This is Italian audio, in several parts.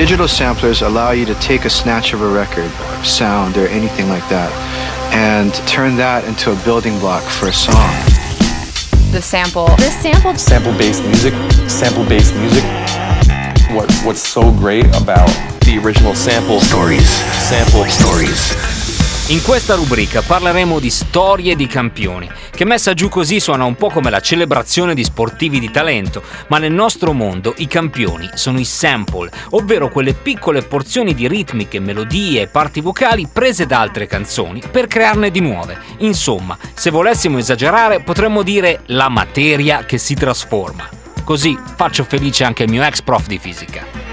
Digital samplers allow you to take a snatch of a record, or sound, or anything like that, and turn that into a building block for a song. The sample. The sample. Sample-based music. Sample-based music. What What's so great about the original sample stories? Sample stories. In questa rubrica parleremo di storie di campioni, che messa giù così suona un po' come la celebrazione di sportivi di talento, ma nel nostro mondo i campioni sono i sample, ovvero quelle piccole porzioni di ritmiche, melodie e parti vocali prese da altre canzoni per crearne di nuove. Insomma, se volessimo esagerare, potremmo dire la materia che si trasforma. Così faccio felice anche il mio ex prof di fisica.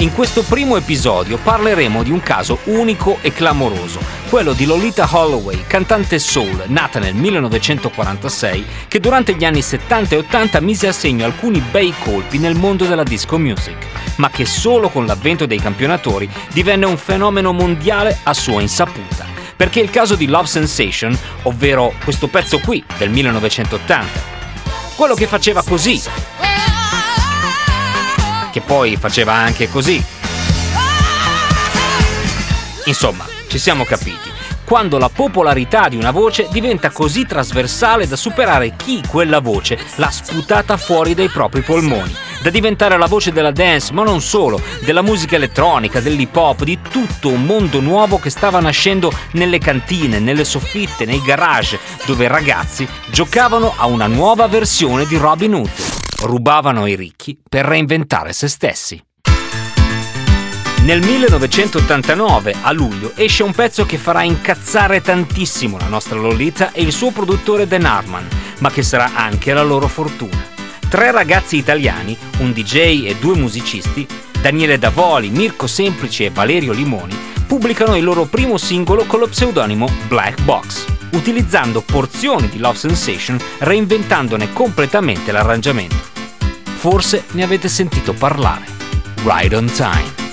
In questo primo episodio parleremo di un caso unico e clamoroso, quello di Lolita Holloway, cantante soul nata nel 1946, che durante gli anni 70 e 80 mise a segno alcuni bei colpi nel mondo della disco music, ma che solo con l'avvento dei campionatori divenne un fenomeno mondiale a sua insaputa. Perché il caso di Love Sensation, ovvero questo pezzo qui del 1980, quello che faceva così che poi faceva anche così. Insomma, ci siamo capiti. Quando la popolarità di una voce diventa così trasversale da superare chi quella voce l'ha sputata fuori dai propri polmoni, da diventare la voce della dance, ma non solo, della musica elettronica, dell'hip hop, di tutto un mondo nuovo che stava nascendo nelle cantine, nelle soffitte, nei garage, dove ragazzi giocavano a una nuova versione di Robin Hood rubavano ai ricchi per reinventare se stessi. Nel 1989, a luglio, esce un pezzo che farà incazzare tantissimo la nostra Lolita e il suo produttore Dan Hartman, ma che sarà anche la loro fortuna. Tre ragazzi italiani, un DJ e due musicisti, Daniele Davoli, Mirko Semplici e Valerio Limoni, pubblicano il loro primo singolo con lo pseudonimo Black Box utilizzando porzioni di Love Sensation reinventandone completamente l'arrangiamento. Forse ne avete sentito parlare. Ride on Time.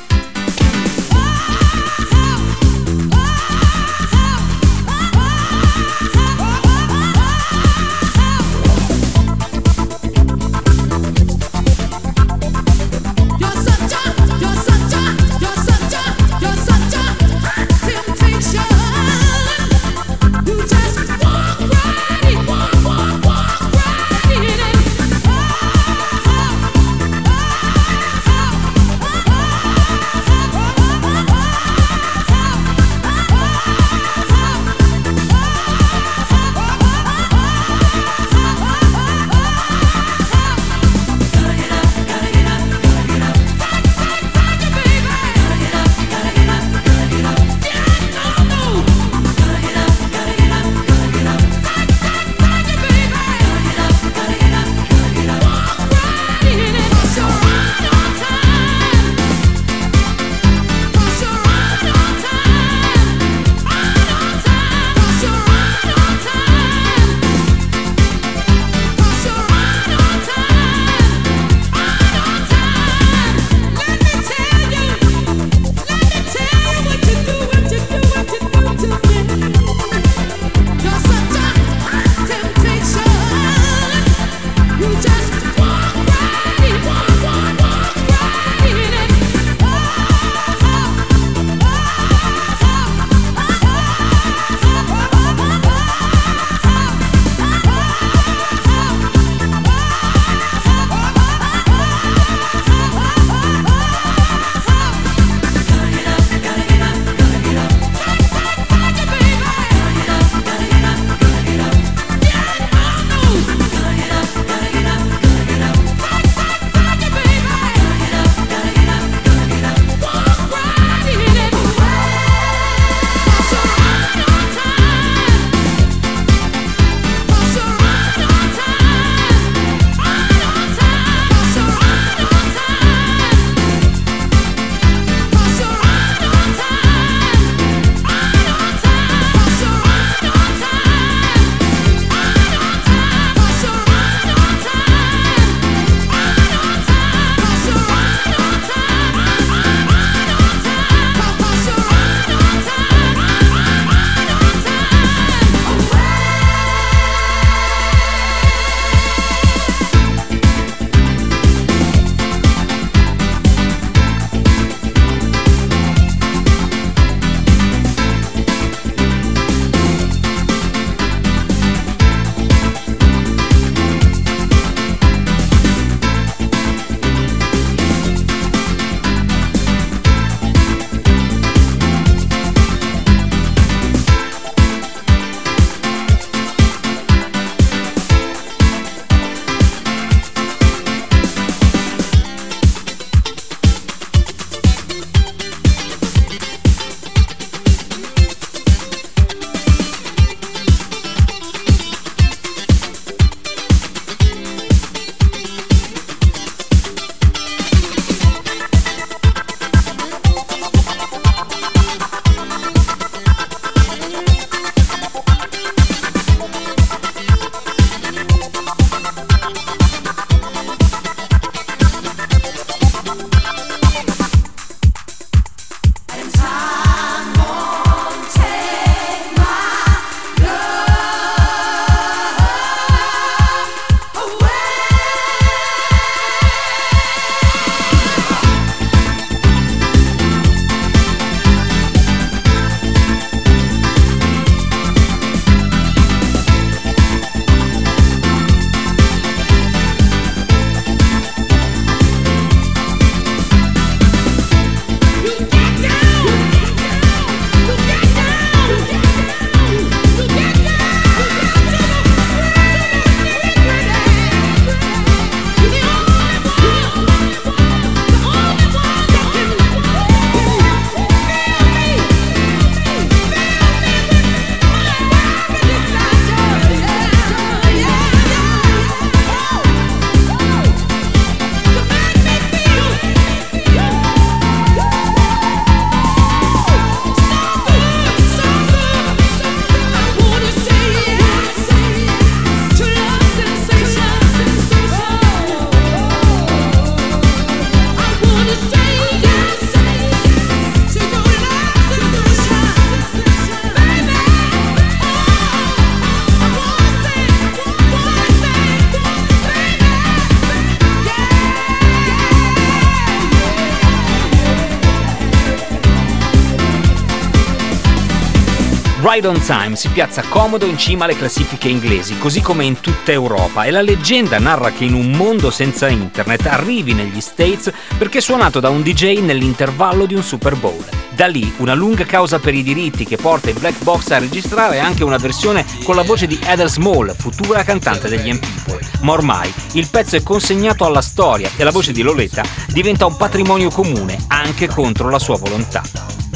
Ride on Time si piazza comodo in cima alle classifiche inglesi, così come in tutta Europa, e la leggenda narra che in un mondo senza internet arrivi negli States perché suonato da un DJ nell'intervallo di un Super Bowl. Da lì una lunga causa per i diritti che porta i Black Box a registrare anche una versione con la voce di Heather Small, futura cantante degli M-People. Ma ormai il pezzo è consegnato alla storia e la voce di Loletta diventa un patrimonio comune anche contro la sua volontà.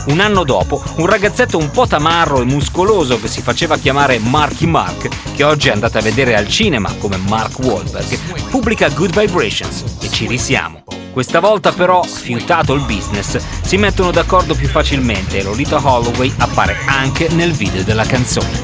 Un anno dopo, un ragazzetto un po' tamarro e muscoloso che si faceva chiamare Marky Mark, che oggi è andato a vedere al cinema come Mark Wahlberg, pubblica Good Vibrations e ci risiamo. Questa volta però, fiutato il business, si mettono d'accordo più facilmente e Lolita Holloway appare anche nel video della canzone.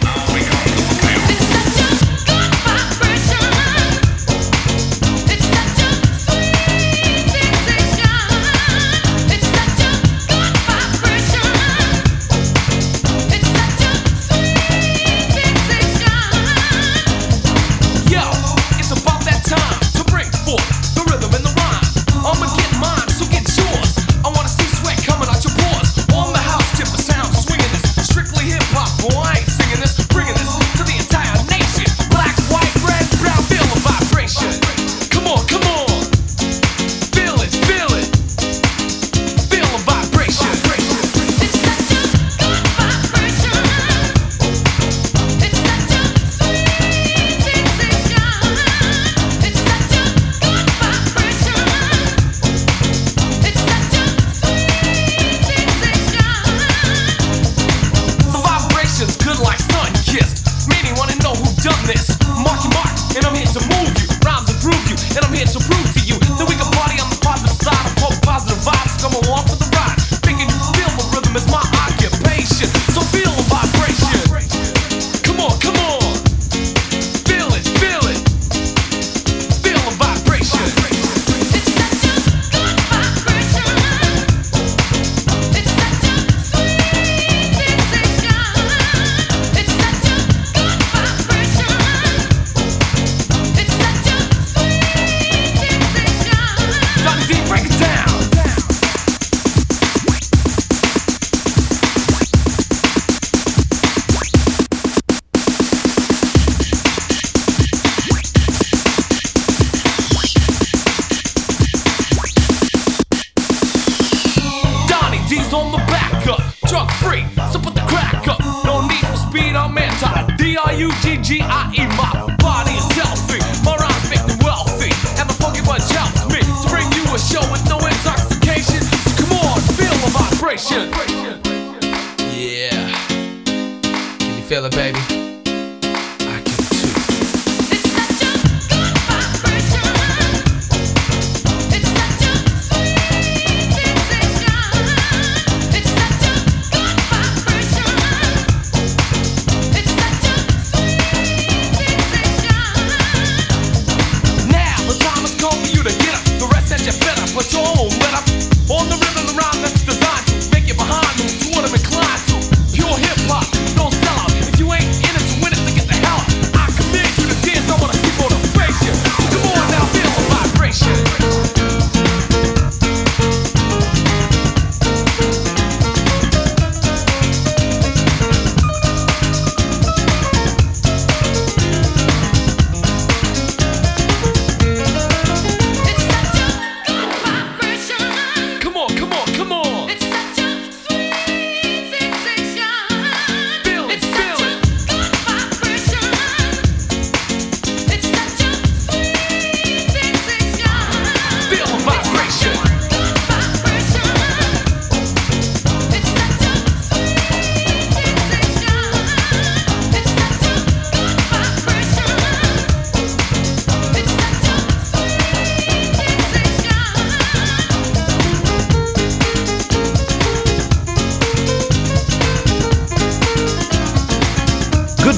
feel it, baby.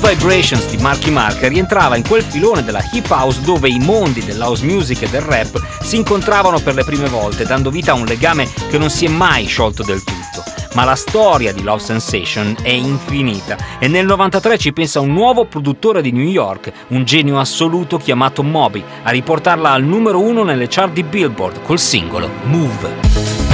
Vibrations di Marky Mark rientrava in quel filone della hip house dove i mondi dell'house music e del rap si incontravano per le prime volte, dando vita a un legame che non si è mai sciolto del tutto. Ma la storia di Love Sensation è infinita e nel 93 ci pensa un nuovo produttore di New York, un genio assoluto chiamato Moby, a riportarla al numero uno nelle chart di Billboard col singolo Move.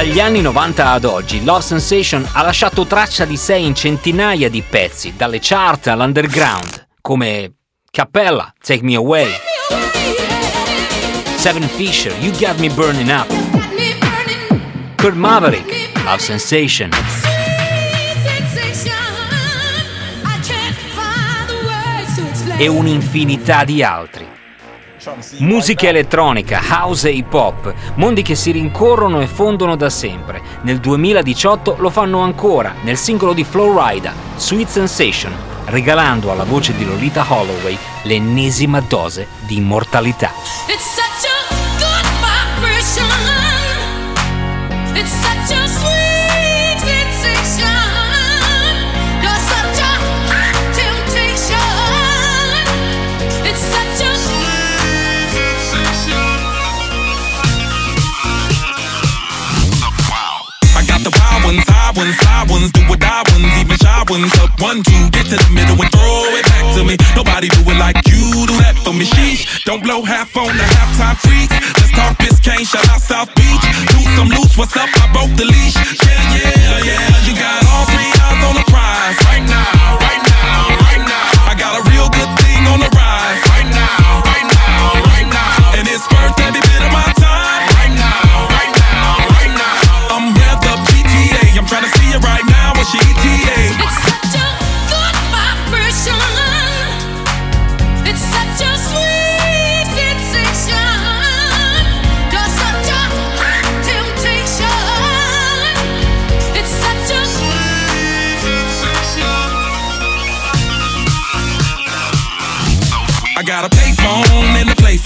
Dagli anni 90 ad oggi, Love Sensation ha lasciato traccia di sé in centinaia di pezzi, dalle chart all'underground, come Cappella, Take Me Away, Seven Fisher, You Got Me Burning Up, Kurt Maverick, Love Sensation. E un'infinità di altri. Musica elettronica, house e hip hop, mondi che si rincorrono e fondono da sempre. Nel 2018 lo fanno ancora nel singolo di Flowrida, Sweet Sensation, regalando alla voce di Lolita Holloway l'ennesima dose di immortalità. It's ones, fly ones, do what I ones, even shy ones. Up one, two, get to the middle and throw it back to me. Nobody do it like you do that for me. Sheesh, don't blow half on the halftime freaks. Let's talk Biscayne, shout out South Beach. Loose, some loose, what's up? I broke the leash. Yeah, yeah, yeah.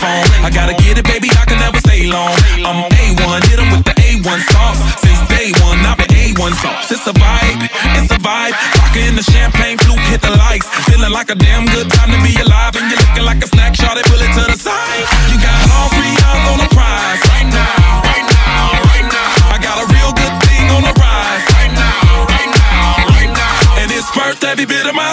Phone. I gotta get it, baby, I can never stay long. I'm A1, hit em with the A1 sauce. Since day one, I've been A1 sauce. It's a vibe, it's a vibe. Rockin' the champagne flute, hit the lights. Feeling like a damn good time to be alive. And you're looking like a snack, shot it, pull it to the side. You got all three eyes on the prize. Right now, right now, right now. I got a real good thing on the rise. Right now, right now, right now. And it's worth every bit of my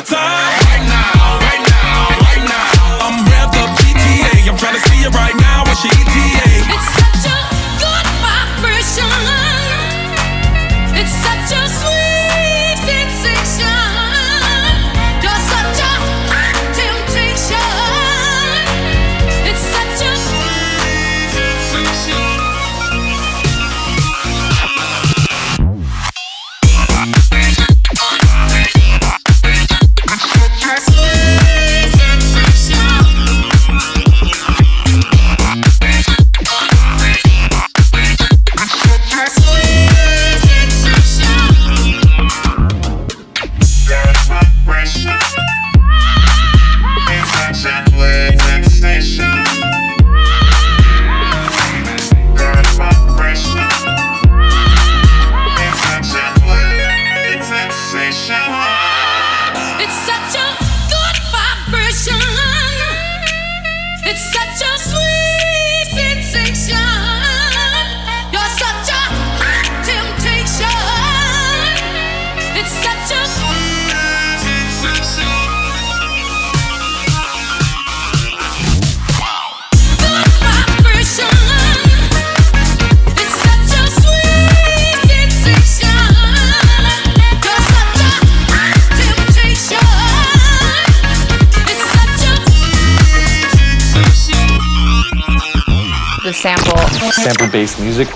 sample. Sample based music.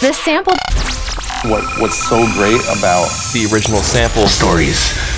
This sample. What what's so great about the original sample Stories